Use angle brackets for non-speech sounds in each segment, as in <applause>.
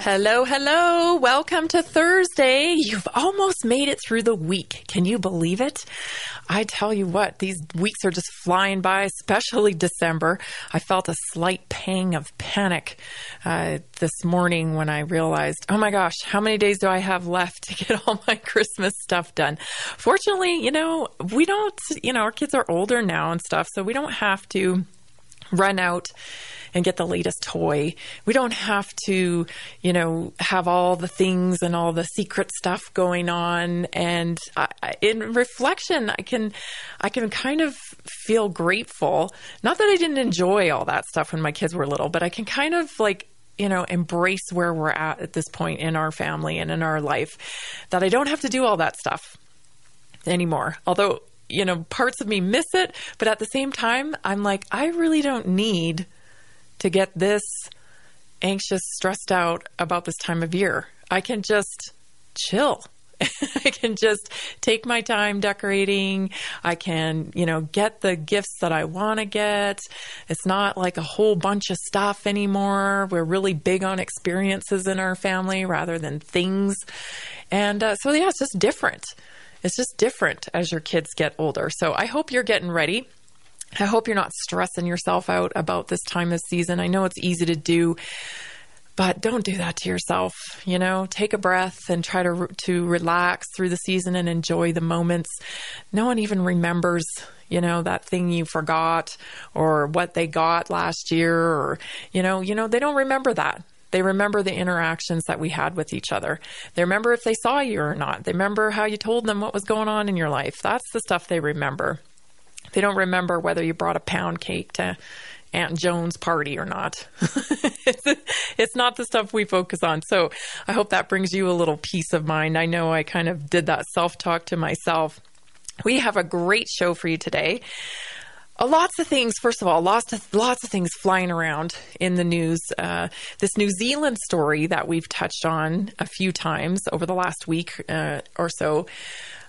Hello, hello. Welcome to Thursday. You've almost made it through the week. Can you believe it? I tell you what, these weeks are just flying by, especially December. I felt a slight pang of panic uh, this morning when I realized, oh my gosh, how many days do I have left to get <laughs> all my Christmas stuff done? Fortunately, you know, we don't, you know, our kids are older now and stuff, so we don't have to run out and get the latest toy. We don't have to, you know, have all the things and all the secret stuff going on. And I, in reflection, I can, I can kind of feel grateful. Not that I didn't enjoy all that stuff when my kids were little, but I can kind of like you know, embrace where we're at at this point in our family and in our life, that I don't have to do all that stuff anymore. Although, you know, parts of me miss it, but at the same time, I'm like, I really don't need to get this anxious, stressed out about this time of year. I can just chill. <laughs> I can just take my time decorating. I can, you know, get the gifts that I want to get. It's not like a whole bunch of stuff anymore. We're really big on experiences in our family rather than things. And uh, so, yeah, it's just different. It's just different as your kids get older. So I hope you're getting ready I hope you're not stressing yourself out about this time of season. I know it's easy to do, but don't do that to yourself. You know, take a breath and try to to relax through the season and enjoy the moments. No one even remembers, you know, that thing you forgot or what they got last year or you know, you know, they don't remember that. They remember the interactions that we had with each other. They remember if they saw you or not. They remember how you told them what was going on in your life. That's the stuff they remember. They don't remember whether you brought a pound cake to Aunt Joan's party or not. <laughs> it's, not the stuff we focus on. So I hope that brings you a little peace of mind. I know I kind of did that self talk to myself. We have a great show for you today. Uh, lots of things. First of all, lots of lots of things flying around in the news. Uh, this New Zealand story that we've touched on a few times over the last week uh, or so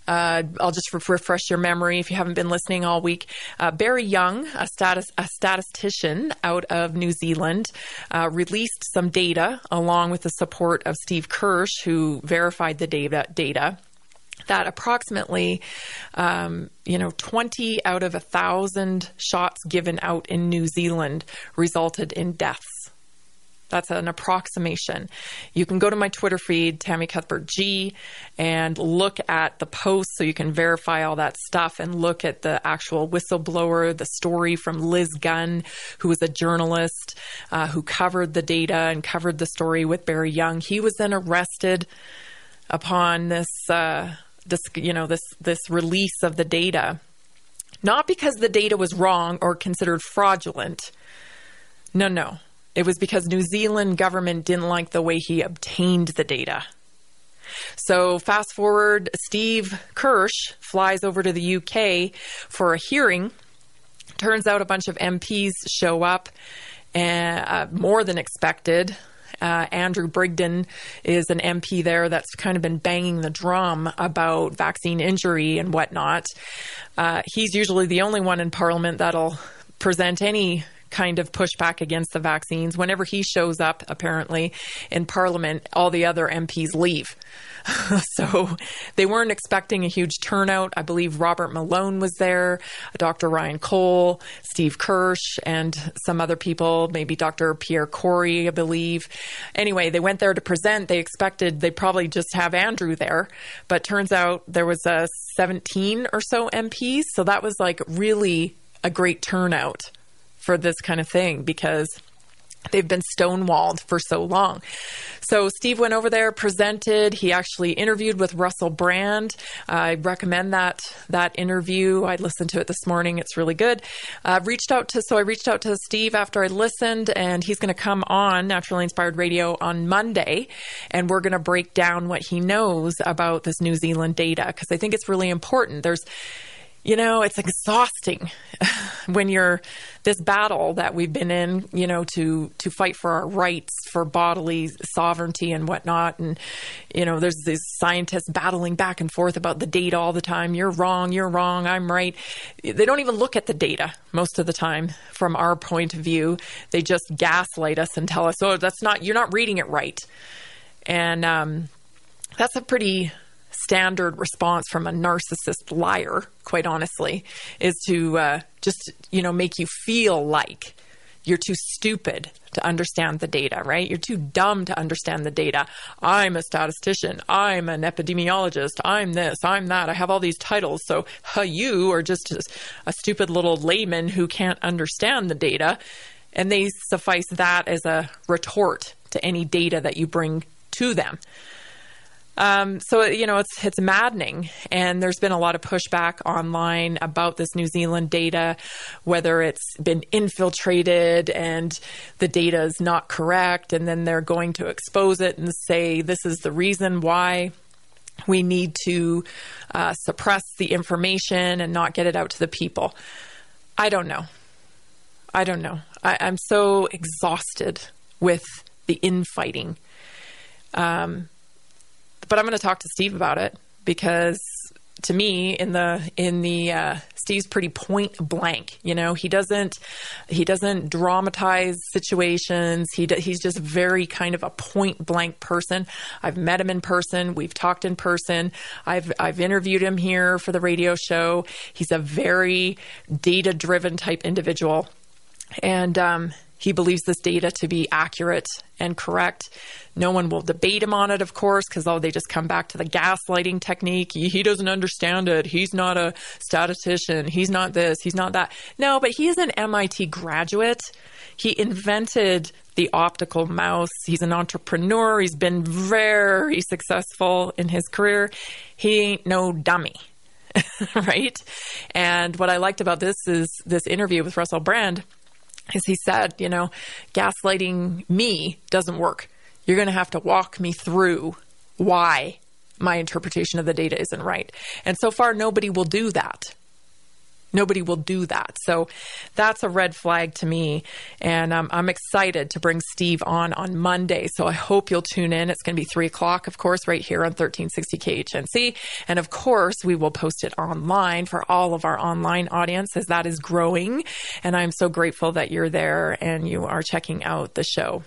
uh, I'll just re- refresh your memory if you haven't been listening all week. Uh, Barry Young, a, status, a statistician out of New Zealand, uh, released some data along with the support of Steve Kirsch, who verified the data. data that approximately, um, you know, 20 out of a thousand shots given out in New Zealand resulted in deaths. That's an approximation. You can go to my Twitter feed, Tammy Cuthbert G, and look at the posts so you can verify all that stuff and look at the actual whistleblower, the story from Liz Gunn, who was a journalist uh, who covered the data and covered the story with Barry Young. He was then arrested upon this, uh, this you know, this this release of the data, not because the data was wrong or considered fraudulent. No, no it was because New Zealand government didn't like the way he obtained the data. So fast forward, Steve Kirsch flies over to the UK for a hearing. Turns out a bunch of MPs show up, and, uh, more than expected. Uh, Andrew Bridgen is an MP there that's kind of been banging the drum about vaccine injury and whatnot. Uh, he's usually the only one in Parliament that'll present any kind of pushback against the vaccines. Whenever he shows up, apparently, in Parliament, all the other MPs leave. <laughs> so they weren't expecting a huge turnout. I believe Robert Malone was there, Dr. Ryan Cole, Steve Kirsch, and some other people, maybe Dr. Pierre Kory, I believe. Anyway, they went there to present. They expected they probably just have Andrew there, but turns out there was a 17 or so MPs. So that was like really a great turnout for this kind of thing because they've been stonewalled for so long. So Steve went over there, presented. He actually interviewed with Russell Brand. I recommend that that interview. I listened to it this morning. It's really good. Uh, reached out to so I reached out to Steve after I listened, and he's going to come on Naturally Inspired Radio on Monday, and we're going to break down what he knows about this New Zealand data because I think it's really important. There's you know, it's exhausting <laughs> when you're this battle that we've been in, you know, to to fight for our rights, for bodily sovereignty and whatnot. And you know, there's these scientists battling back and forth about the data all the time. You're wrong. You're wrong. I'm right. They don't even look at the data most of the time from our point of view. They just gaslight us and tell us, "Oh, that's not. You're not reading it right." And um, that's a pretty standard response from a narcissist liar, quite honestly, is to uh, just, you know, make you feel like you're too stupid to understand the data, right? You're too dumb to understand the data. I'm a statistician. I'm an epidemiologist. I'm this. I'm that. I have all these titles. So huh, you are just a stupid little layman who can't understand the data. And they suffice that as a retort to any data that you bring to them. Um, so you know it's it's maddening, and there's been a lot of pushback online about this New Zealand data, whether it's been infiltrated and the data is not correct, and then they're going to expose it and say this is the reason why we need to uh, suppress the information and not get it out to the people. I don't know. I don't know. I, am so exhausted with the infighting. Um, but I'm going to talk to Steve about it because to me in the in the uh, Steve's pretty point blank. You know, he doesn't he doesn't dramatize situations. He he's just very kind of a point blank person. I've met him in person. We've talked in person. I've I've interviewed him here for the radio show. He's a very data driven type individual, and um, he believes this data to be accurate and correct. No one will debate him on it, of course, because oh, they just come back to the gaslighting technique. He doesn't understand it. He's not a statistician. He's not this. He's not that. No, but he is an MIT graduate. He invented the optical mouse. He's an entrepreneur. He's been very successful in his career. He ain't no dummy. <laughs> right? And what I liked about this is this interview with Russell Brand as he said, you know, gaslighting me doesn't work. You're going to have to walk me through why my interpretation of the data isn't right. And so far, nobody will do that. Nobody will do that. So that's a red flag to me. And um, I'm excited to bring Steve on on Monday. So I hope you'll tune in. It's going to be three o'clock, of course, right here on 1360 KHNC. And of course, we will post it online for all of our online audience as that is growing. And I'm so grateful that you're there and you are checking out the show.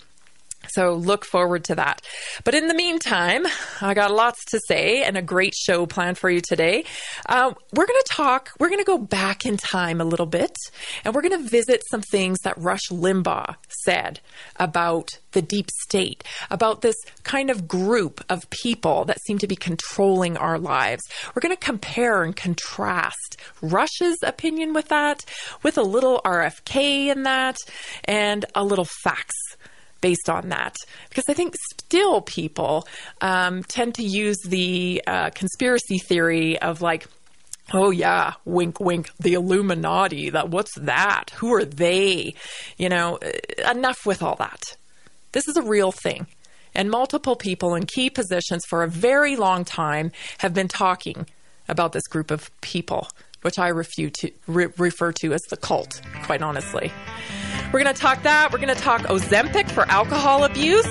So look forward to that. But in the meantime, I got lots to say and a great show planned for you today. Uh, we're going to talk, we're going to go back in time a little bit, and we're going to visit some things that Rush Limbaugh said about the deep state, about this kind of group of people that seem to be controlling our lives. We're going to compare and contrast Rush's opinion with that, with a little RFK in that, and a little facts based on that because I think still people um, tend to use the uh, conspiracy theory of like, oh yeah, wink, wink, the Illuminati. That what's that? Who are they? You know, uh, enough with all that. This is a real thing. And multiple people in key positions for a very long time have been talking about this group of people, which I to, re- refer to as the cult, quite honestly. We're going to talk that. We're going to talk Ozempic for alcohol abuse.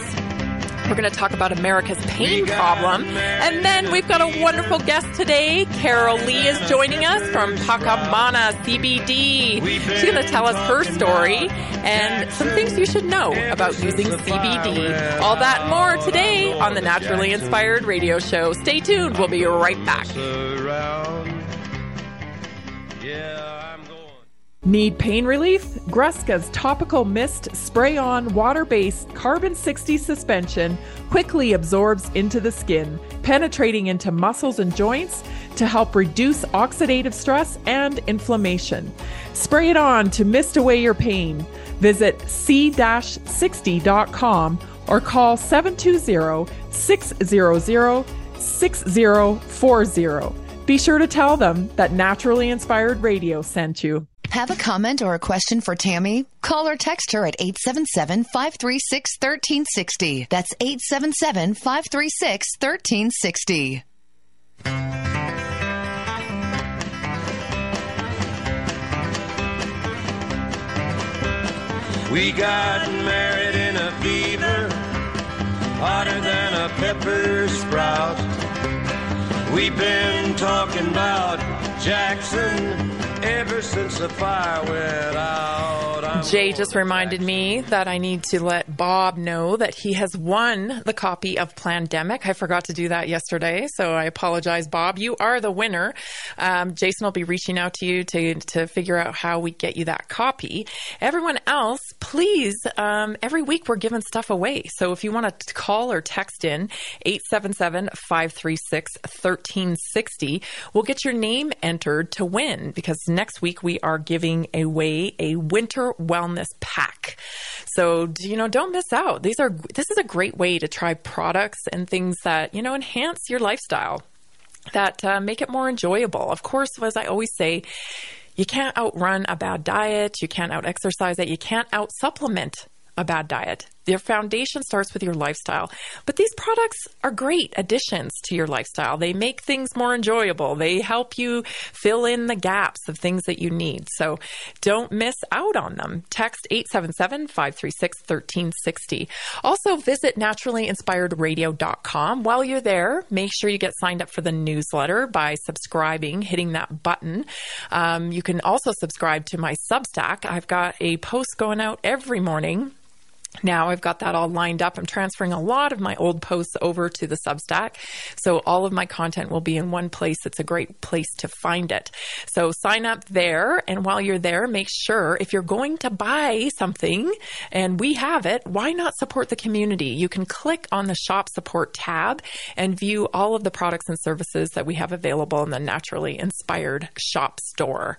We're going to talk about America's pain problem. And then we've got a wonderful guest today. Carol Lee is joining us from Pakamana CBD. She's going to tell us her story and some things you should know about using CBD. All that more today on the Naturally Inspired Radio Show. Stay tuned. We'll be right back. Need pain relief? Gruska's topical mist spray on water based carbon 60 suspension quickly absorbs into the skin, penetrating into muscles and joints to help reduce oxidative stress and inflammation. Spray it on to mist away your pain. Visit c-60.com or call 720-600-6040. Be sure to tell them that Naturally Inspired Radio sent you. Have a comment or a question for Tammy? Call or text her at 877 536 1360. That's 877 536 1360. We got married in a fever, hotter than a pepper sprout. We've been talking about Jackson ever since the fire went out. I'm Jay just reminded me that I need to let Bob know that he has won the copy of Plandemic. I forgot to do that yesterday, so I apologize, Bob. You are the winner. Um, Jason will be reaching out to you to to figure out how we get you that copy. Everyone else, please. Um, every week we're giving stuff away, so if you want to call or text in 877-536-1360, we'll get your name entered to win because next week we are giving away a winter wellness pack. So, you know, don't miss out. These are this is a great way to try products and things that, you know, enhance your lifestyle that uh, make it more enjoyable. Of course, as I always say, you can't outrun a bad diet, you can't out exercise it, you can't out supplement a bad diet. Your foundation starts with your lifestyle. But these products are great additions to your lifestyle. They make things more enjoyable. They help you fill in the gaps of things that you need. So don't miss out on them. Text 877 536 1360. Also, visit naturallyinspiredradio.com. While you're there, make sure you get signed up for the newsletter by subscribing, hitting that button. Um, you can also subscribe to my Substack. I've got a post going out every morning now I've got that all lined up. I'm transferring a lot of my old posts over to the Substack. So all of my content will be in one place. It's a great place to find it. So sign up there. And while you're there, make sure if you're going to buy something and we have it, why not support the community? You can click on the shop support tab and view all of the products and services that we have available in the naturally inspired shop store.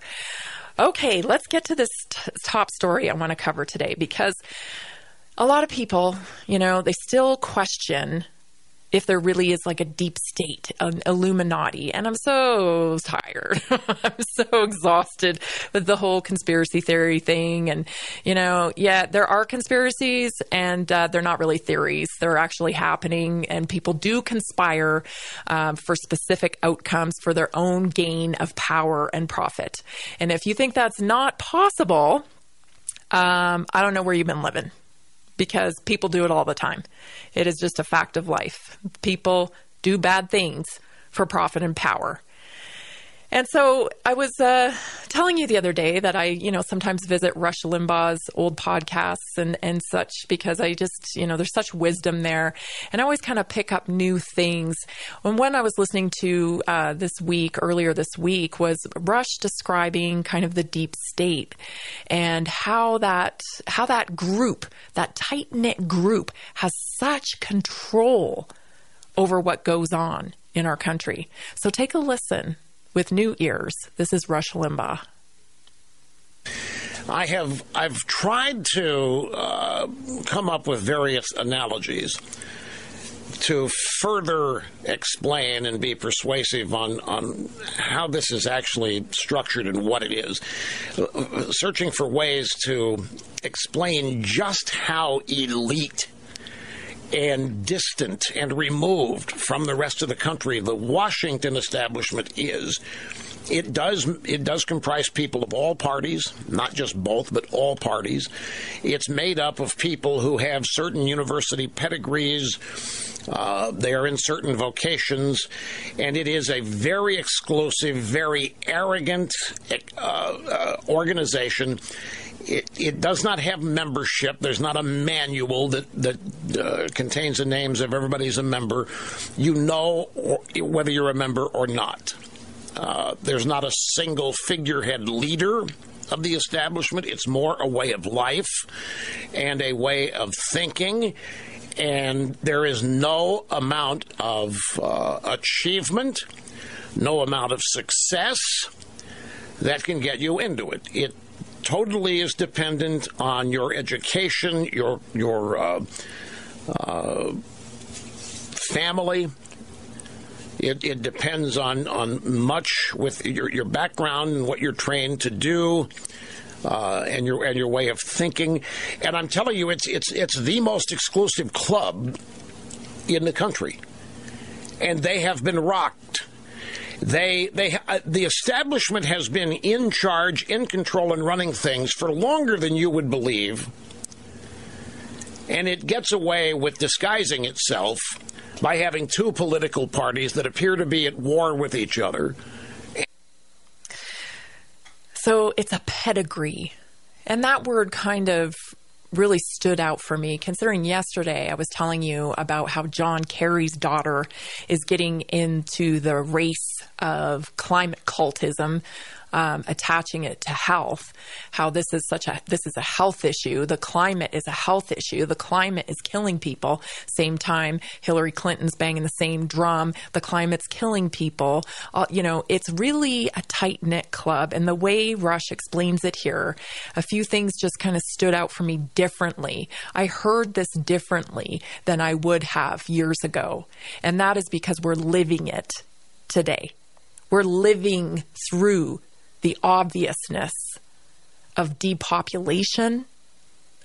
Okay, let's get to this t- top story I want to cover today because a lot of people, you know, they still question if there really is like a deep state, an Illuminati. And I'm so tired. <laughs> I'm so exhausted with the whole conspiracy theory thing. And, you know, yeah, there are conspiracies and uh, they're not really theories. They're actually happening and people do conspire um, for specific outcomes for their own gain of power and profit. And if you think that's not possible, um, I don't know where you've been living because people do it all the time. It is just a fact of life. People do bad things for profit and power. And so I was uh, telling you the other day that I, you know, sometimes visit Rush Limbaugh's old podcasts and, and such because I just, you know, there's such wisdom there. And I always kind of pick up new things. And one I was listening to uh, this week, earlier this week, was Rush describing kind of the deep state and how that, how that group, that tight knit group, has such control over what goes on in our country. So take a listen with new ears. This is Rush Limbaugh. I have I've tried to uh, come up with various analogies to further explain and be persuasive on, on how this is actually structured and what it is. Searching for ways to explain just how elite and distant and removed from the rest of the country the Washington establishment is. It does it does comprise people of all parties, not just both, but all parties. It's made up of people who have certain university pedigrees. Uh, they are in certain vocations, and it is a very exclusive, very arrogant uh, uh, organization it, it, does not have membership. There's not a manual that that uh, contains the names of everybody's a member. You know or, whether you're a member or not. Uh, there's not a single figurehead leader of the establishment. It's more a way of life and a way of thinking. And there is no amount of uh, achievement, no amount of success that can get you into it. It totally is dependent on your education, your your uh, uh, family. It, it, depends on, on much with your, your background and what you're trained to do. Uh, and your and your way of thinking, and I'm telling you, it's it's it's the most exclusive club in the country, and they have been rocked they they uh, the establishment has been in charge, in control, and running things for longer than you would believe, and it gets away with disguising itself by having two political parties that appear to be at war with each other. So it's a pedigree. And that word kind of really stood out for me, considering yesterday I was telling you about how John Kerry's daughter is getting into the race of climate cultism um, attaching it to health, how this is such a this is a health issue. The climate is a health issue. The climate is killing people. Same time, Hillary Clinton's banging the same drum. The climate's killing people. Uh, you know, it's really a tight knit club. And the way Rush explains it here, a few things just kind of stood out for me differently. I heard this differently than I would have years ago, and that is because we're living it today. We're living through the obviousness of depopulation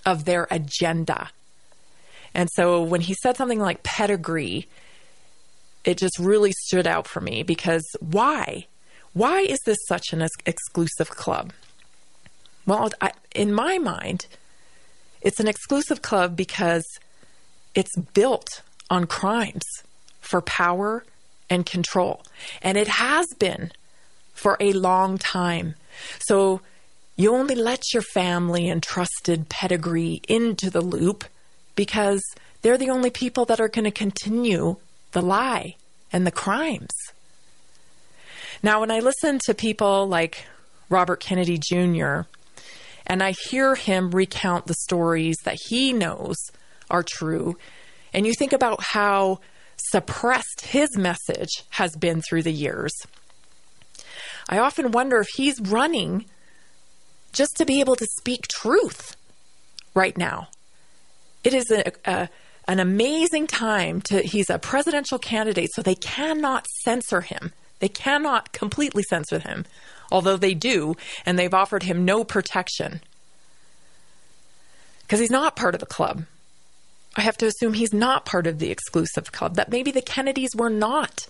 of their agenda. And so when he said something like pedigree, it just really stood out for me because why? Why is this such an exclusive club? Well, I, in my mind, it's an exclusive club because it's built on crimes for power and control. And it has been for a long time. So you only let your family and trusted pedigree into the loop because they're the only people that are going to continue the lie and the crimes. Now, when I listen to people like Robert Kennedy Jr., and I hear him recount the stories that he knows are true, and you think about how suppressed his message has been through the years, I often wonder if he's running just to be able to speak truth right now. It is a, a, an amazing time to he's a presidential candidate so they cannot censor him. They cannot completely censor him, although they do and they've offered him no protection. Cuz he's not part of the club. I have to assume he's not part of the exclusive club, that maybe the Kennedys were not.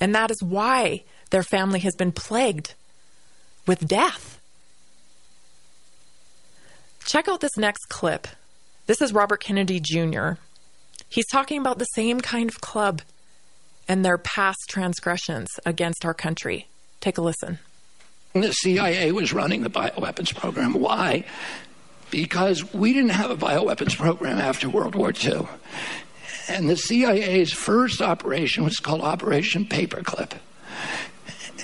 And that is why their family has been plagued with death. Check out this next clip. This is Robert Kennedy Jr. He's talking about the same kind of club and their past transgressions against our country. Take a listen. The CIA was running the bioweapons program. Why? Because we didn't have a bioweapons program after World War II. And the CIA's first operation was called Operation Paperclip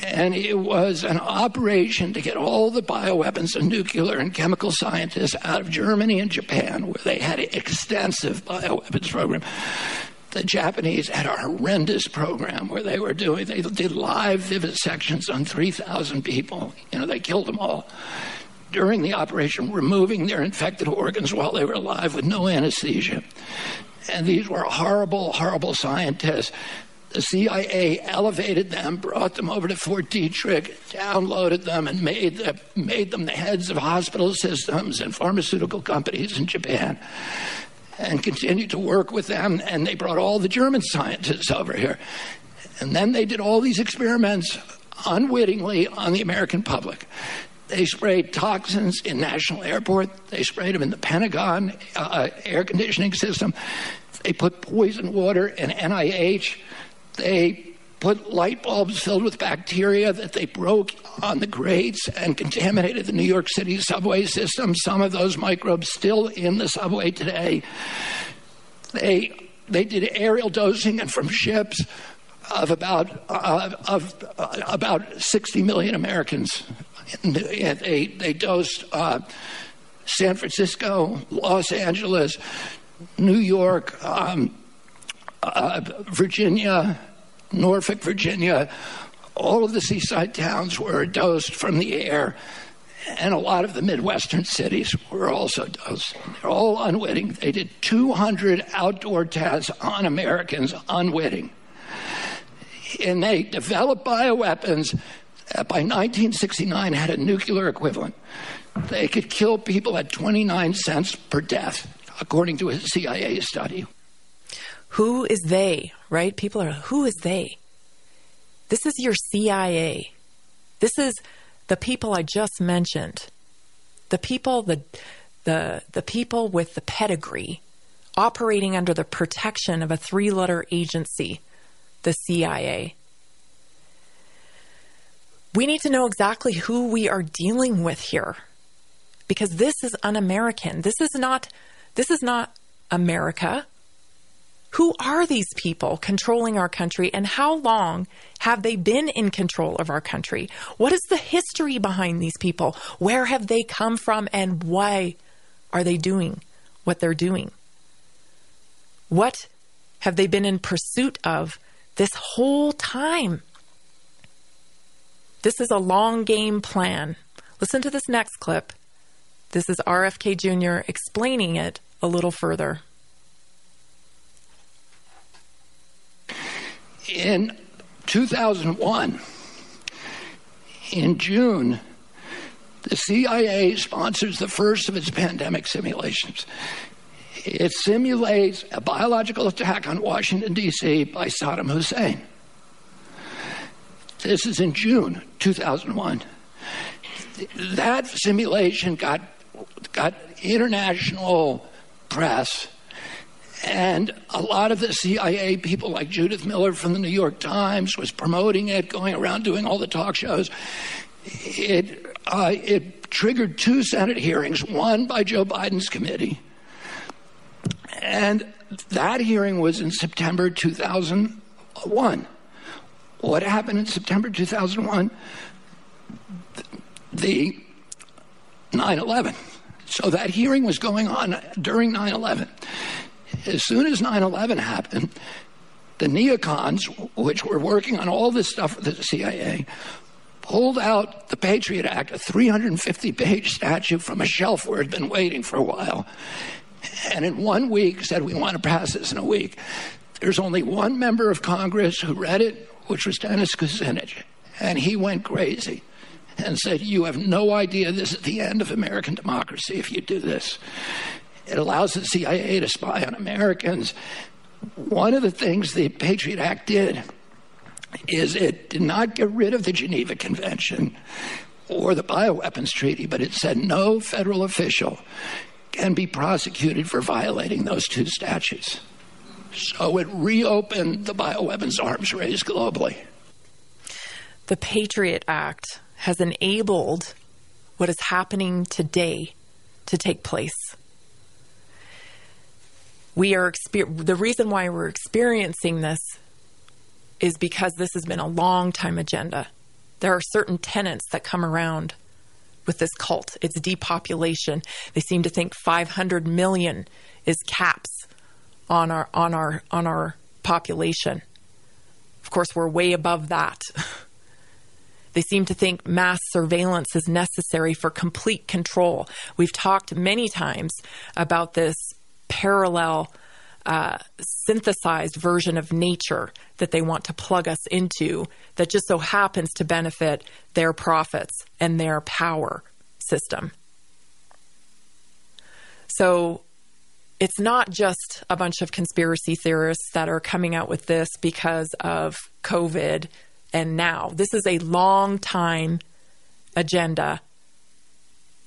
and it was an operation to get all the bioweapons and nuclear and chemical scientists out of Germany and Japan, where they had an extensive bioweapons program. The Japanese had a horrendous program where they were doing, they did live vivisections on 3,000 people. You know, they killed them all during the operation, removing their infected organs while they were alive with no anesthesia. And these were horrible, horrible scientists the CIA elevated them, brought them over to Fort Detrick, downloaded them, and made, the, made them the heads of hospital systems and pharmaceutical companies in Japan. And continued to work with them, and they brought all the German scientists over here. And then they did all these experiments unwittingly on the American public. They sprayed toxins in National Airport. They sprayed them in the Pentagon uh, air conditioning system. They put poison water in NIH. They put light bulbs filled with bacteria that they broke on the grates and contaminated the New York City subway system. Some of those microbes still in the subway today. They they did aerial dosing and from ships of about uh, of uh, about 60 million Americans. They they dosed uh, San Francisco, Los Angeles, New York. Um, uh, Virginia, Norfolk, Virginia, all of the seaside towns were dosed from the air. and a lot of the Midwestern cities were also dosed. They're all unwitting. They did 200 outdoor tests on Americans unwitting. And they developed bioweapons Uh, by 1969 had a nuclear equivalent. They could kill people at 29 cents per death, according to a CIA study. Who is they, right? People are, who is they? This is your CIA. This is the people I just mentioned. The people, the, the, the people with the pedigree operating under the protection of a three letter agency, the CIA. We need to know exactly who we are dealing with here because this is un-American. This is not this is not America. Who are these people controlling our country and how long have they been in control of our country? What is the history behind these people? Where have they come from and why are they doing what they're doing? What have they been in pursuit of this whole time? This is a long game plan. Listen to this next clip. This is RFK Jr. explaining it a little further. In 2001, in June, the CIA sponsors the first of its pandemic simulations. It simulates a biological attack on Washington, D.C. by Saddam Hussein. This is in June 2001. That simulation got, got international press and a lot of the CIA people, like Judith Miller from the New York Times, was promoting it, going around doing all the talk shows. It, uh, it triggered two Senate hearings, one by Joe Biden's committee. And that hearing was in September 2001. What happened in September 2001? The 9 11. So that hearing was going on during 9 11 as soon as 9 11 happened, the neocons, which were working on all this stuff with the CIA, pulled out the Patriot Act, a 350 page statute from a shelf where it had been waiting for a while. And in one week said, We want to pass this in a week. There's only one member of Congress who read it, which was Dennis Kucinich. And he went crazy and said, You have no idea this is the end of American democracy if you do this. It allows the CIA to spy on Americans. One of the things the Patriot Act did is it did not get rid of the Geneva Convention or the Bioweapons Treaty, but it said no federal official can be prosecuted for violating those two statutes. So it reopened the bioweapons arms race globally. The Patriot Act has enabled what is happening today to take place we are the reason why we're experiencing this is because this has been a long time agenda. There are certain tenets that come around with this cult. It's depopulation. They seem to think 500 million is caps on our on our on our population. Of course, we're way above that. <laughs> They seem to think mass surveillance is necessary for complete control. We've talked many times about this parallel uh, synthesized version of nature that they want to plug us into that just so happens to benefit their profits and their power system. So it's not just a bunch of conspiracy theorists that are coming out with this because of COVID and now. This is a long time agenda,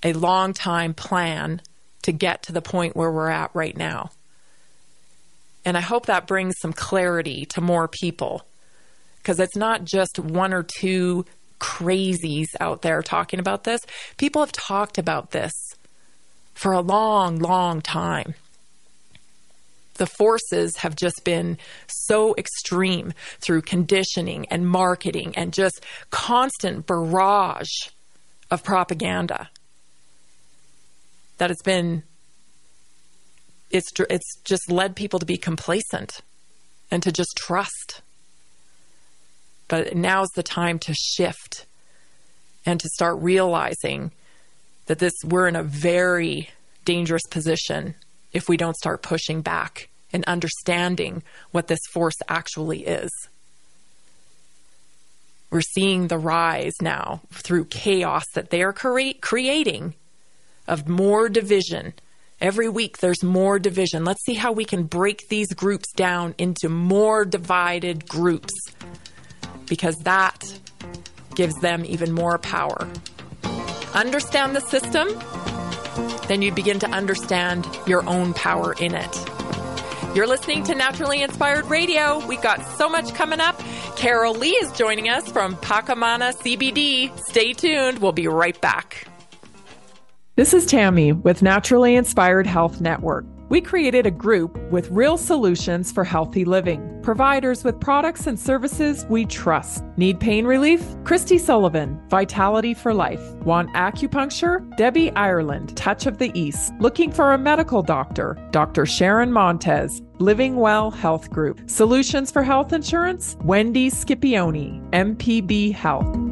a long time plan to get to the point where we're at right now. And I hope that brings some clarity to more people because it's not just one or two crazies out there talking about this. People have talked about this for a long, long time. The forces have just been so extreme through conditioning and marketing and just constant barrage of propaganda that it's been it's it's just led people to be complacent and to just trust. But now's the time to shift and to start realizing that this we're in a very dangerous position if we don't start pushing back and understanding what this force actually is. We're seeing the rise now through chaos that they are cre- creating of more division. Every week there's more division. Let's see how we can break these groups down into more divided groups because that gives them even more power. Understand the system, then you begin to understand your own power in it. You're listening to Naturally Inspired Radio. We've got so much coming up. Carol Lee is joining us from Pakamana CBD. Stay tuned. We'll be right back. This is Tammy with Naturally Inspired Health Network. We created a group with real solutions for healthy living, providers with products and services we trust. Need pain relief? Christy Sullivan, Vitality for Life. Want acupuncture? Debbie Ireland, Touch of the East. Looking for a medical doctor? Dr. Sharon Montez, Living Well Health Group. Solutions for health insurance? Wendy Scipione, MPB Health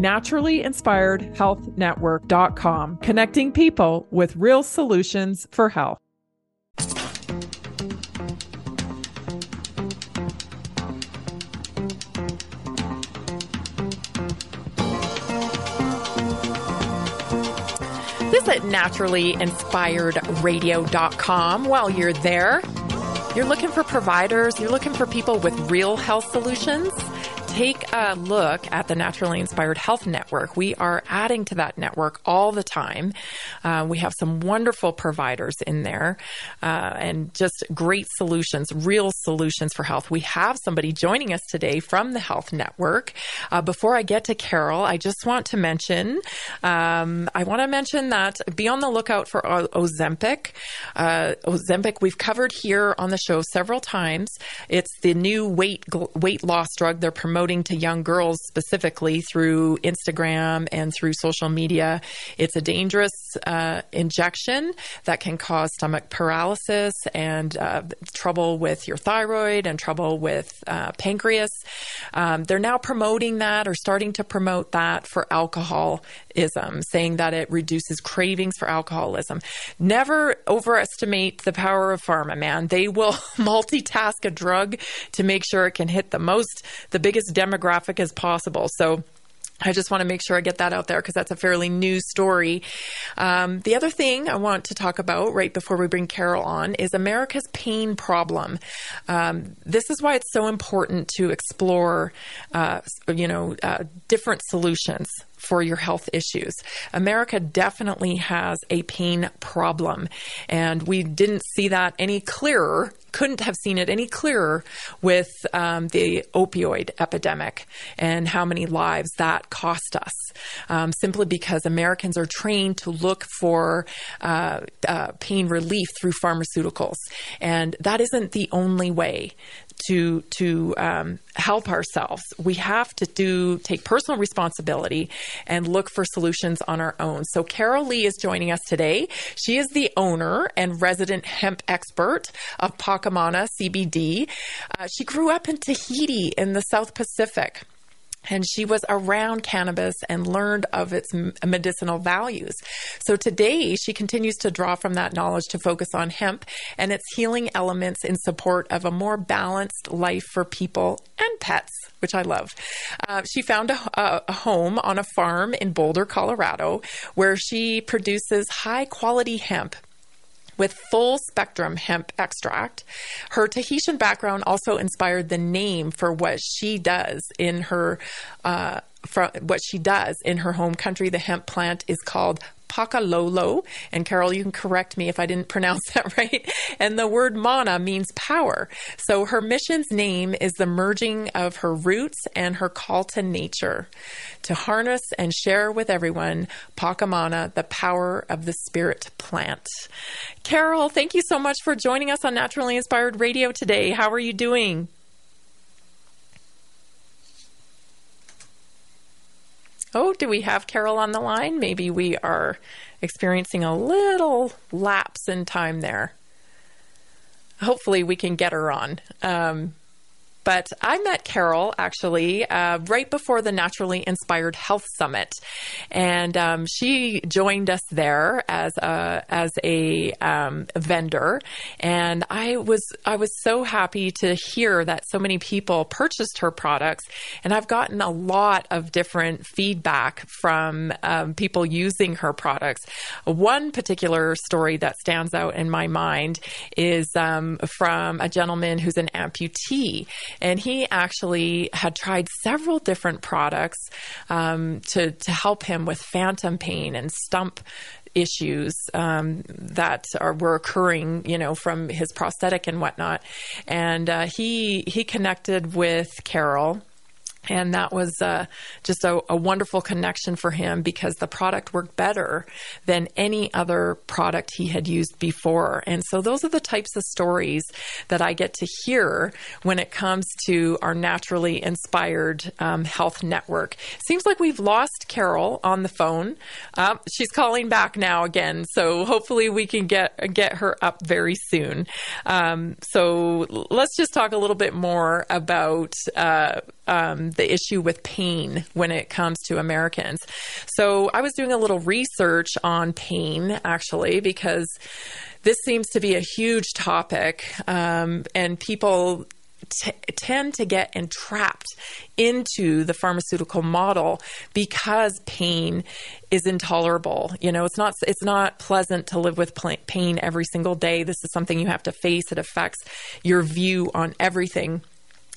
naturallyinspiredhealthnetwork.com, connecting people with real solutions for health. Visit naturallyinspiredradio.com while you're there. You're looking for providers, you're looking for people with real health solutions take a look at the Naturally Inspired Health Network. We are adding to that network all the time. Uh, we have some wonderful providers in there uh, and just great solutions, real solutions for health. We have somebody joining us today from the Health Network. Uh, before I get to Carol, I just want to mention um, I want to mention that be on the lookout for o- Ozempic. Uh, Ozempic, we've covered here on the show several times. It's the new weight weight loss drug they're promoting promoting to young girls specifically through Instagram and through social media. It's a dangerous uh, injection that can cause stomach paralysis and uh, trouble with your thyroid and trouble with uh, pancreas. Um, they're now promoting that or starting to promote that for alcoholism, saying that it reduces cravings for alcoholism. Never overestimate the power of pharma, man. They will <laughs> multitask a drug to make sure it can hit the most, the biggest demographic as possible. So I just want to make sure I get that out there because that's a fairly new story. Um, the other thing I want to talk about right before we bring Carol on is America's pain problem. Um, this is why it's so important to explore, uh, you know, uh, different solutions for your health issues. America definitely has a pain problem, and we didn't see that any clearer couldn't have seen it any clearer with um, the opioid epidemic and how many lives that cost us. Um, simply because Americans are trained to look for uh, uh, pain relief through pharmaceuticals, and that isn't the only way to to um, help ourselves. We have to do take personal responsibility and look for solutions on our own. So Carol Lee is joining us today. She is the owner and resident hemp expert of Pakamana CBD. Uh, she grew up in Tahiti in the South Pacific and she was around cannabis and learned of its medicinal values. So today, she continues to draw from that knowledge to focus on hemp and its healing elements in support of a more balanced life for people and pets, which I love. Uh, she found a, a home on a farm in Boulder, Colorado, where she produces high quality hemp with full spectrum hemp extract. Her Tahitian background also inspired the name for what she does in her. Uh, from what she does in her home country, the hemp plant is called Pakalolo. And Carol, you can correct me if I didn't <laughs> pronounce that right. And the word mana means power. So her mission's name is the merging of her roots and her call to nature to harness and share with everyone Pakamana, the power of the spirit plant. Carol, thank you so much for joining us on Naturally Inspired Radio today. How are you doing? Oh, do we have Carol on the line? Maybe we are experiencing a little lapse in time there. Hopefully, we can get her on. Um, but I met Carol actually uh, right before the Naturally Inspired Health Summit, and um, she joined us there as a as a um, vendor, and I was I was so happy to hear that so many people purchased her products, and I've gotten a lot of different feedback from um, people using her products. One particular story that stands out in my mind is um, from a gentleman who's an amputee, and he actually had tried several different products um, to to help him with phantom pain and stump issues um, that are were occurring, you know, from his prosthetic and whatnot. And uh, he he connected with Carol and that was uh, just a, a, wonderful connection for him because the product worked better than any other product he had used before. And so, those are the types of stories that I get to hear when it comes to our naturally inspired um, health network. Seems like we've lost Carol on the phone. Uh, she's calling back now again, so hopefully we can get get her up very soon. Um, so let's just talk a little bit more about. Uh, um, the issue with pain when it comes to Americans. So I was doing a little research on pain actually because this seems to be a huge topic, um, and people T- tend to get entrapped into the pharmaceutical model because pain is intolerable. You know, it's not it's not pleasant to live with pain every single day. This is something you have to face. It affects your view on everything.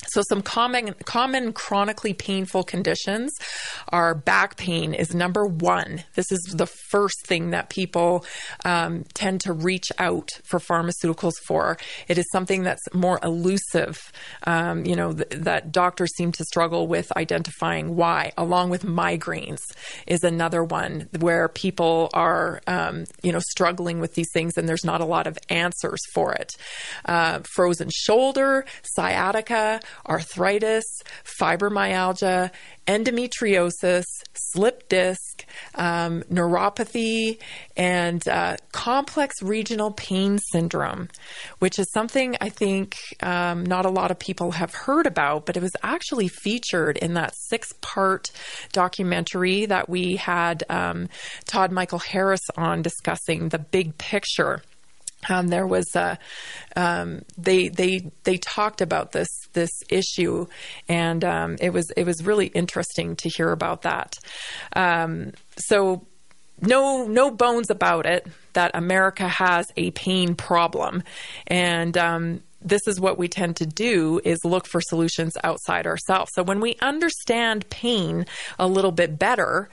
So some common common chronically painful conditions are back pain is number one. This is the first thing that people um, tend to reach out for pharmaceuticals for. It is something that's more elusive. Um, you know th- that doctors seem to struggle with identifying why. Along with migraines is another one where people are um, you know struggling with these things and there's not a lot of answers for it. Uh, frozen shoulder, sciatica arthritis, fibromyalgia, endometriosis, slip disc, um, neuropathy, and uh, complex regional pain syndrome, which is something I think um, not a lot of people have heard about, but it was actually featured in that six part documentary that we had um, Todd Michael Harris on discussing the big picture. Um, there was a, um, they they they talked about this this issue, and um, it was it was really interesting to hear about that. Um, so no no bones about it that America has a pain problem, and um, this is what we tend to do is look for solutions outside ourselves. So when we understand pain a little bit better.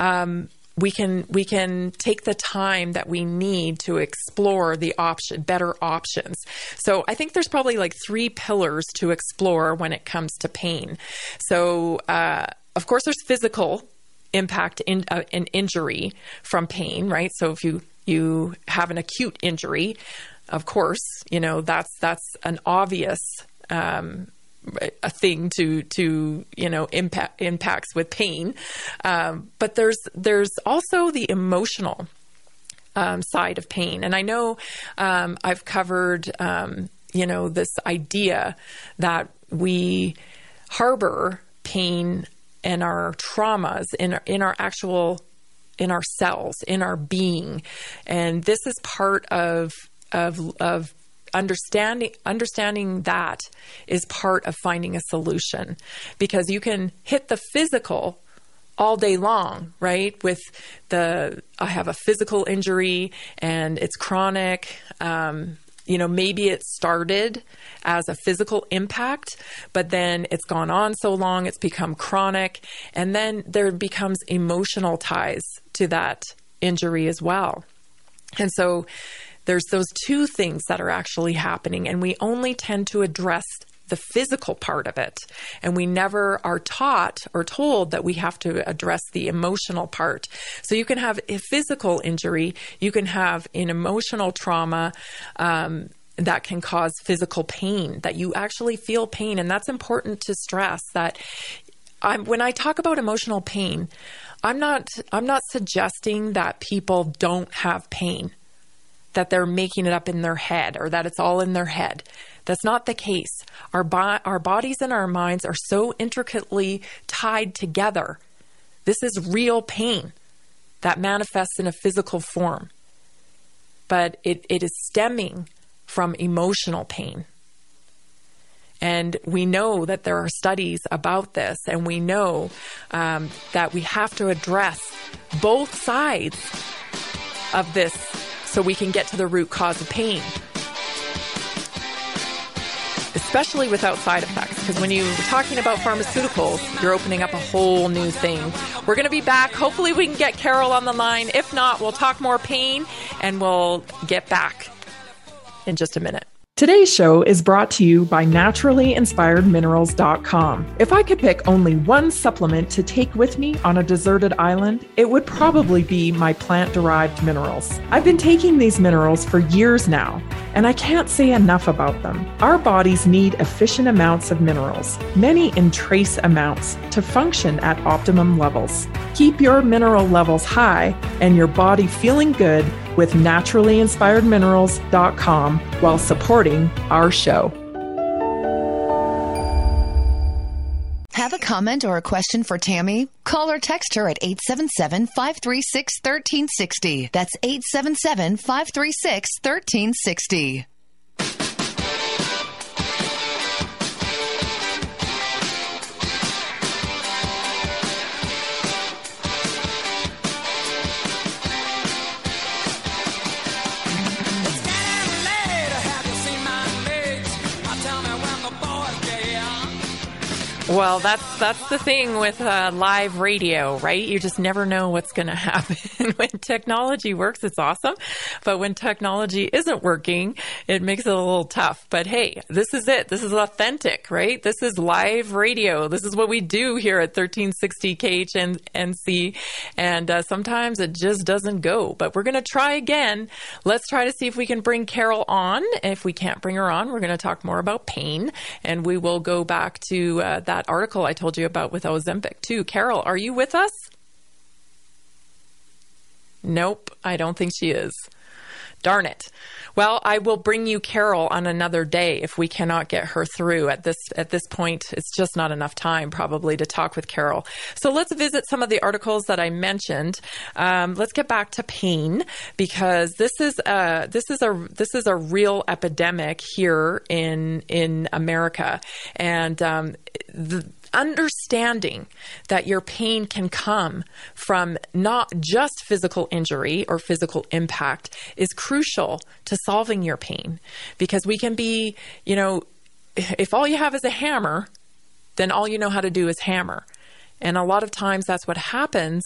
Um, we can we can take the time that we need to explore the option better options. So I think there's probably like three pillars to explore when it comes to pain. So uh, of course there's physical impact in uh, an injury from pain, right? So if you you have an acute injury, of course, you know that's that's an obvious um, a thing to to you know impact impacts with pain. Um, but there's there's also the emotional um, side of pain. And i know um, i've covered um, you know this idea that we harbor pain and our traumas in our, in our actual in our cells in our being. And this is part of of of understanding understanding that is part of finding a solution because you can hit the physical all day long, right? With the, I have a physical injury and it's chronic. Um, you know, maybe it started as a physical impact, but then it's gone on so long, it's become chronic. And then there becomes emotional ties to that injury as well. And so there's those two things that are actually happening, and we only tend to address the physical part of it. And we never are taught or told that we have to address the emotional part. So you can have a physical injury, you can have an emotional trauma. Um, that can cause physical pain, that you actually feel pain. And that's important to stress that I'm, when I talk about emotional pain, I'm not, I'm not suggesting that people don't have pain that they're making it up in their head or that it's all in their head. That's not the case. Our, bo- our bodies and our minds are so intricately tied together. This is real pain that manifests in a physical form, but it, it is stemming from emotional pain. And we know that there are studies about this, and we know um, that we have to address both sides of this so we can get to the root cause of pain. Especially without side effects, because when you're talking about pharmaceuticals, you're opening up a whole new thing. We're going to be back. Hopefully, we can get Carol on the line. If not, we'll talk more pain and we'll get back in just a minute. Today's show is brought to you by naturallyinspiredminerals.com. If I could pick only one supplement to take with me on a deserted island, it would probably be my plant derived minerals. I've been taking these minerals for years now, and I can't say enough about them. Our bodies need efficient amounts of minerals, many in trace amounts, to function at optimum levels. Keep your mineral levels high and your body feeling good with naturallyinspiredminerals.com while supporting our show. Have a comment or a question for Tammy? Call or text her at 877 536 1360. That's 877 536 1360. Well, that's that's the thing with uh, live radio, right? You just never know what's going <laughs> to happen. when technology works, it's awesome, but when technology isn't working, it makes it a little tough. But hey, this is it. This is authentic, right? This is live radio. This is what we do here at 1360 KHNC, and uh, sometimes it just doesn't go. But we're going to try again. Let's try to see if we can bring Carol on. If we can't bring her on, we're going to talk more about pain, and we will go back to uh, that that article I told you about with Ozempic too. Carol, are you with us? Nope, I don't think she is. Darn it. Well, I will bring you Carol on another day if we cannot get her through at this at this point. It's just not enough time probably to talk with Carol. So let's visit some of the articles that I mentioned. Um, let's get back to pain because this is a this is a this is a real epidemic here in in America, and um, the understanding that your pain can come from not just physical injury or physical impact is crucial to solving your pain because we can be, you know, if all you have is a hammer, then all you know how to do is hammer. And a lot of times that's what happens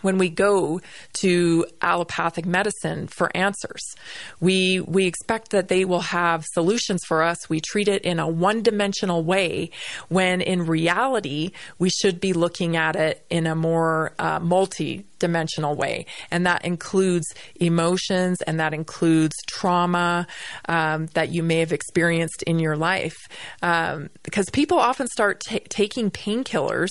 when we go to allopathic medicine for answers. We we expect that they will have solutions for us. We treat it in a one-dimensional way when in reality we should be looking at it in a more uh, multi dimensional way. And that includes emotions and that includes trauma um, that you may have experienced in your life. Um, because people often start t- taking painkillers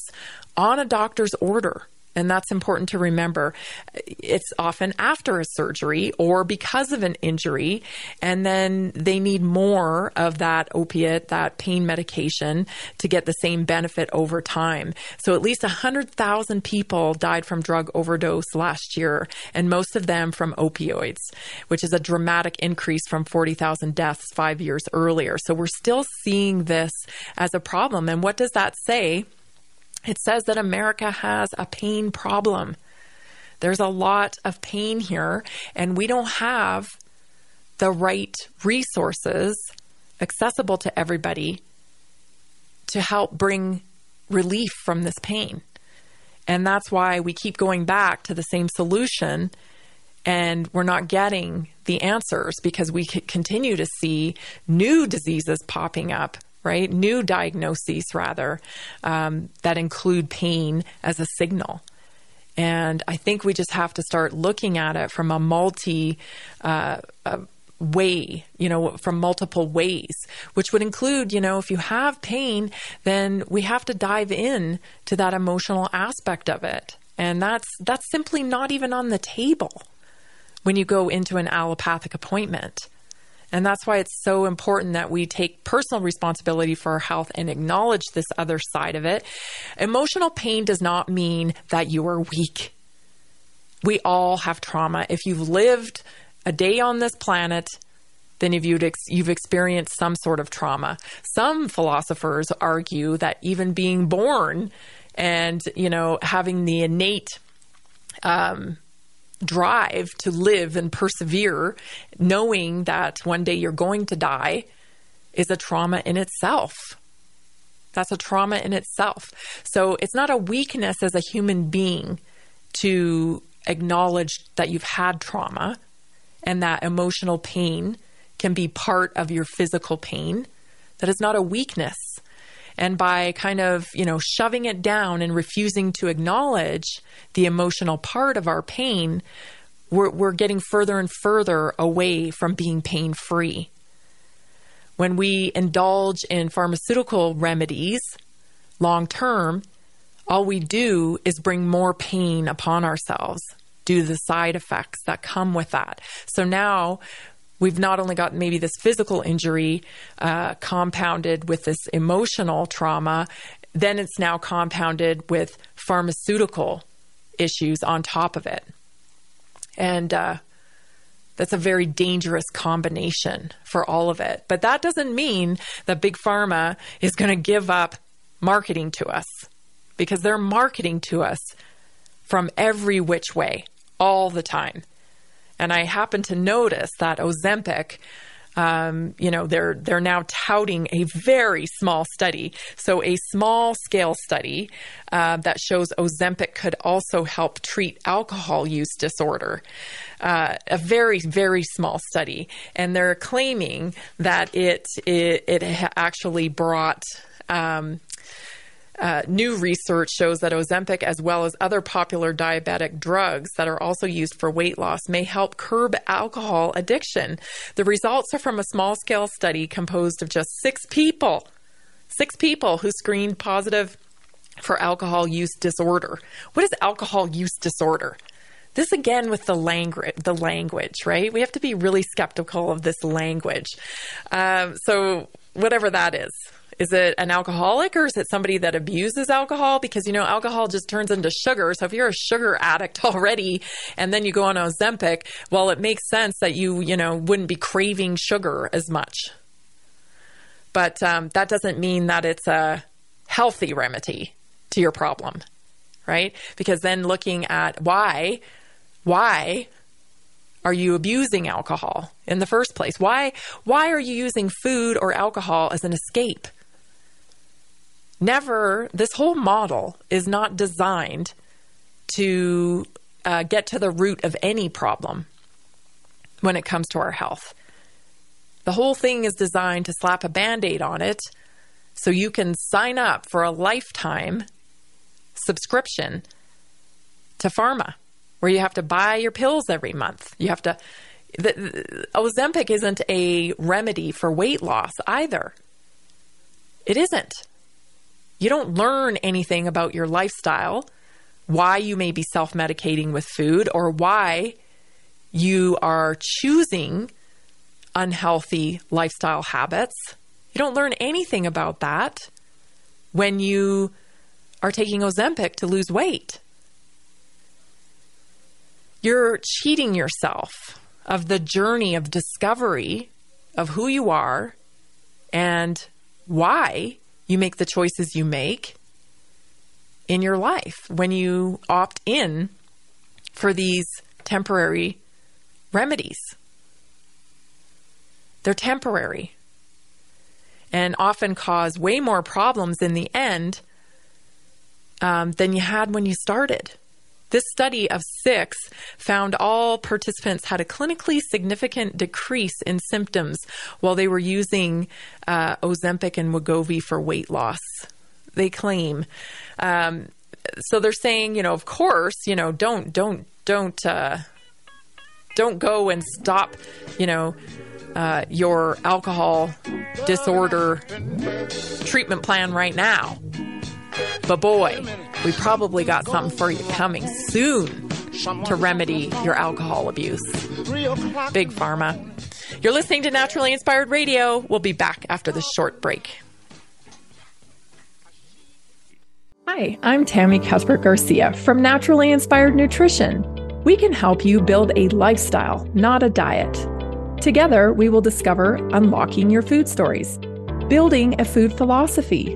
on a doctor's order. And that's important to remember. It's often after a surgery or because of an injury, and then they need more of that opiate, that pain medication to get the same benefit over time. So at least 100,000 people died from drug overdose last year, and most of them from opioids, which is a dramatic increase from 40,000 deaths five years earlier. So we're still seeing this as a problem. And what does that say? It says that America has a pain problem. There's a lot of pain here, and we don't have the right resources accessible to everybody to help bring relief from this pain. And that's why we keep going back to the same solution and we're not getting the answers because we continue to see new diseases popping up right? New diagnoses, rather, um, that include pain as a signal. And I think we just have to start looking at it from a multi uh, uh, way, you know, from multiple ways, which would include, you know, if you have pain, then we have to dive in to that emotional aspect of it. And that's that's simply not even on the table when you go into an allopathic appointment. And that's why it's so important that we take personal responsibility for our health and acknowledge this other side of it. Emotional pain does not mean that you are weak. We all have trauma. If you've lived a day on this planet, then if you'd ex- you've experienced some sort of trauma. Some philosophers argue that even being born and you know having the innate um, drive to live and persevere, knowing that one day you're going to die, is a trauma in itself. That's a trauma in itself. So it's not a weakness as a human being to acknowledge that you've had trauma and that emotional pain can be part of your physical pain. That is not a weakness. And by kind of, you know, shoving it down and refusing to acknowledge the emotional part of our pain, we're, we're getting further and further away from being pain free. When we indulge in pharmaceutical remedies long term, all we do is bring more pain upon ourselves due to the side effects that come with that. So now we've not only got maybe this physical injury uh, compounded with this emotional trauma, then it's now compounded with pharmaceutical issues on top of it. And uh, that's a very dangerous combination for all of it. But that doesn't mean that Big Pharma is going to give up marketing to us because they're marketing to us from every which way all the time. And I happen to notice that Ozempic, um, you know, they're they're now touting a very small study, so a small scale study uh, that shows Ozempic could also help treat alcohol use disorder. Uh, a very very small study, and they're claiming that it it, it actually brought. Um, uh, new research shows that Ozempic, as well as other popular diabetic drugs that are also used for weight loss, may help curb alcohol addiction. The results are from a small scale study composed of just six people, six people who screened positive for alcohol use disorder. What is alcohol use disorder? This again with the language, the language, right? We have to be really skeptical of this language. Um, so whatever that is, is it an alcoholic or is it somebody that abuses alcohol? Because, you know, alcohol just turns into sugar. So if you're a sugar addict <laughs> already and then you go on Ozempic, well, it makes sense that you, you know, wouldn't be craving sugar as much. But um, that doesn't mean that it's a healthy remedy to your problem, right? Because then looking at why, why are you abusing alcohol in the first place? Why why are you using food or alcohol as an escape? Never, this whole model is not designed to uh, get to the root of any problem when it comes to our health. The whole thing is designed to slap a band aid on it so you can sign up for a lifetime subscription to pharma where you have to buy your pills every month. You have to. The, the, Ozempic isn't a remedy for weight loss either. It isn't. You don't learn anything about your lifestyle, why you may be self medicating with food, or why you are choosing unhealthy lifestyle habits. You don't learn anything about that when you are taking Ozempic to lose weight. You're cheating yourself of the journey of discovery of who you are and why you make the choices you make in your life when you opt in for these temporary remedies. They're temporary and often cause way more problems in the end um, than you had when you started. This study of six found all participants had a clinically significant decrease in symptoms while they were using uh, Ozempic and Wegovy for weight loss. They claim. Um, so they're saying, you know, of course, you know, don't, don't, don't, uh, don't go and stop, you know, uh, your alcohol disorder treatment plan right now. But boy, we probably got something for you coming soon. to remedy your alcohol abuse. Big Pharma. You're listening to Naturally Inspired Radio. We'll be back after this short break. Hi, I'm Tammy Cuthbert Garcia from Naturally Inspired Nutrition. We can help you build a lifestyle, not a diet. Together, we will discover unlocking your food stories, building a food philosophy,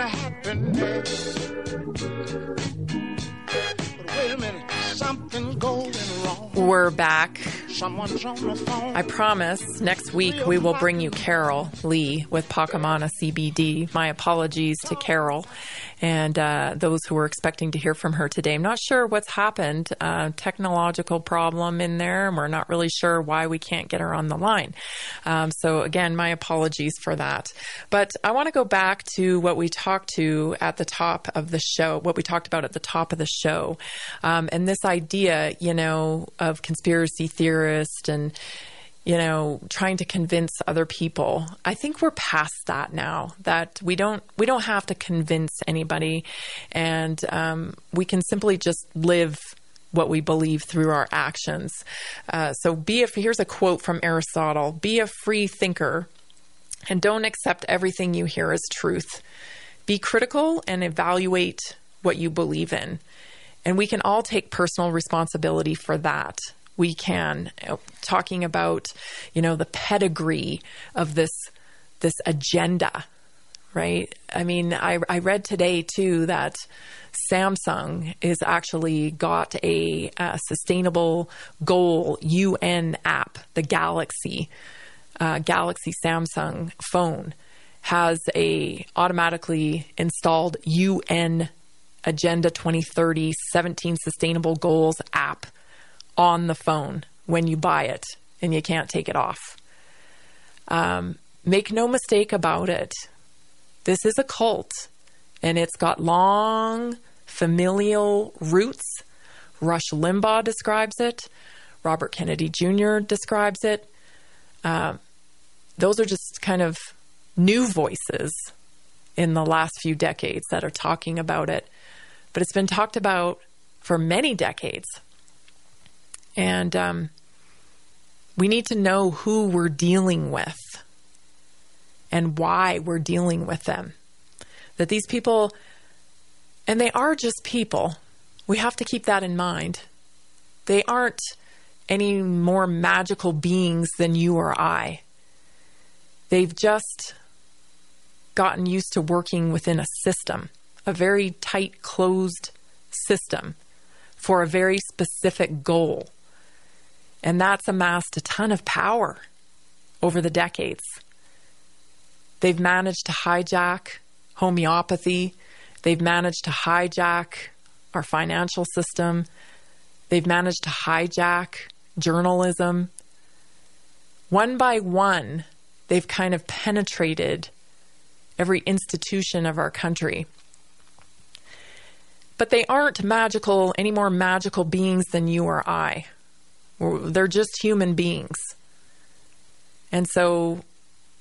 And happiness. But wait a minute, something's going wrong. We're back. Someone's on the phone. I promise next week we will bring you Carol Lee with Pakamana CBD. My apologies to Carol and uh, those who were expecting to hear from her today. I'm not sure what's happened, uh, technological problem in there, and we're not really sure why we can't get her on the line. Um, so again, my apologies for that. But I want to go back to what we talked to at the top of the show, what we talked about at the top of the show, um, and this idea, you know, of conspiracy theorists and you know trying to convince other people. I think we're past that now that we don't we don't have to convince anybody. And um, we can simply just live what we believe through our actions. Uh, so be a here's a quote from aristotle be a free thinker and don't accept everything you hear as truth. Be critical and evaluate what you believe in. And we can all take personal responsibility for that we can uh, talking about you know the pedigree of this this agenda right? I mean i, I read today too that samsung is actually got a, a sustainable goal un app. The galaxy uh, galaxy samsung phone has a automatically installed un agenda 2030 17 sustainable goals app on the phone when you buy it and you can't take it off. Um, make no mistake about it. This is a cult and it's got long familial roots. Rush Limbaugh describes it. Robert Kennedy Jr. describes it. Uh, those are just kind of new voices in the last few decades that are talking about it. But it's been talked about for many decades. And um, we need to know who we're dealing with and why we're dealing with them. That these people, and they are just people, we have to keep that in mind. They aren't any more magical beings than you or I. They've just gotten used to working within a system, a very tight, closed system for a very specific goal. And that's amassed a ton of power over the decades. They've managed to hijack homeopathy. They've managed to hijack our financial system. They've managed to hijack journalism. One by one, they've kind of penetrated every institution of our country. But they aren't magical, any more magical beings than you or I. They're just human beings. And so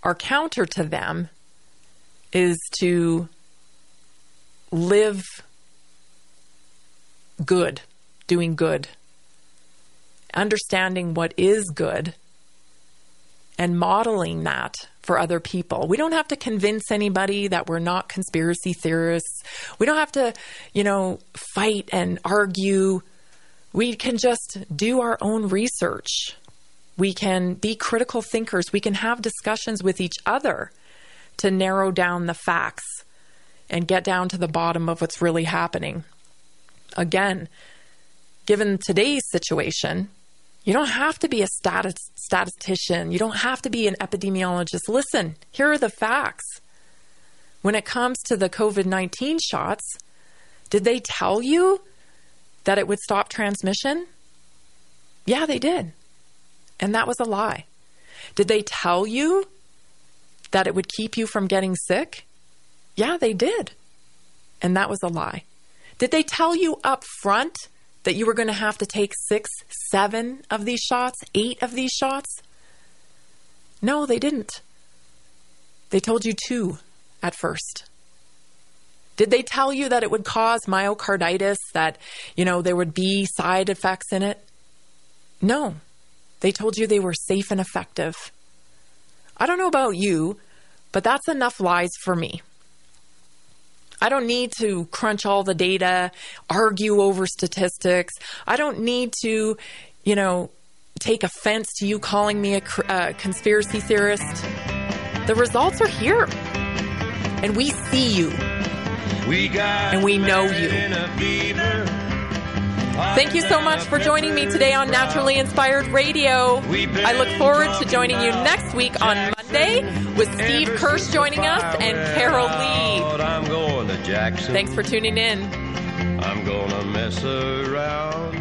our counter to them is to live good, doing good, understanding what is good, and modeling that for other people. We don't have to convince anybody that we're not conspiracy theorists. We don't have to, you know, fight and argue we can just do our own research. We can be critical thinkers. We can have discussions with each other to narrow down the facts and get down to the bottom of what's really happening. Again, given today's situation, you don't have to be a statis- statistician. You don't have to be an epidemiologist. Listen, here are the facts. When it comes to the COVID 19 shots, did they tell you that it would stop transmission? Yeah, they did. And that was a lie. Did they tell you that it would keep you from getting sick? Yeah, they did. And that was a lie. Did they tell you up front that you were going to have to take six, seven of these shots, eight of these shots? No, they didn't. They told you two at first. Did they tell you that it would cause myocarditis, that, you know, there would be side effects in it? No. They told you they were safe and effective. I don't know about you, but that's enough lies for me. I don't need to crunch all the data, argue over statistics. I don't need to, you know, take offense to you calling me a, a uh, conspiracy theorist. The results are here. And we see you. We got And we know you. in a fever. Thank you so much for joining me today on Naturally Inspired Radio. I look forward to joining you next week on Monday with Steve Kirsch joining us and Carol Lee. I'm going to Jackson. Thanks for tuning in. I'm gonna mess around.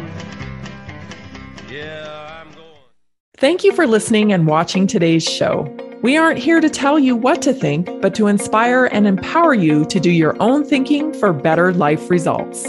Yeah, I'm going. Thank you for listening and watching today's show. We aren't here to tell you what to think, but to inspire and empower you to do your own thinking for better life results.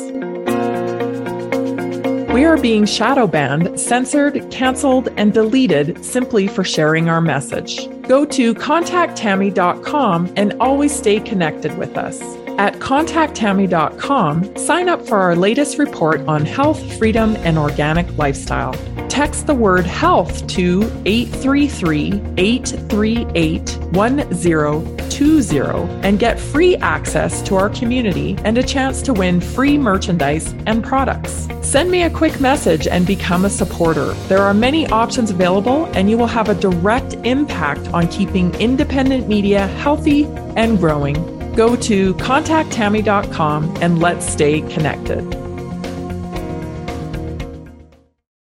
We are being shadow banned, censored, canceled, and deleted simply for sharing our message. Go to contacttammy.com and always stay connected with us. At contacttammy.com, sign up for our latest report on health, freedom, and organic lifestyle. Text the word health to 833 838 1020 and get free access to our community and a chance to win free merchandise and products. Send me a quick message and become a supporter. There are many options available, and you will have a direct impact on keeping independent media healthy and growing. Go to contacttammy.com and let's stay connected.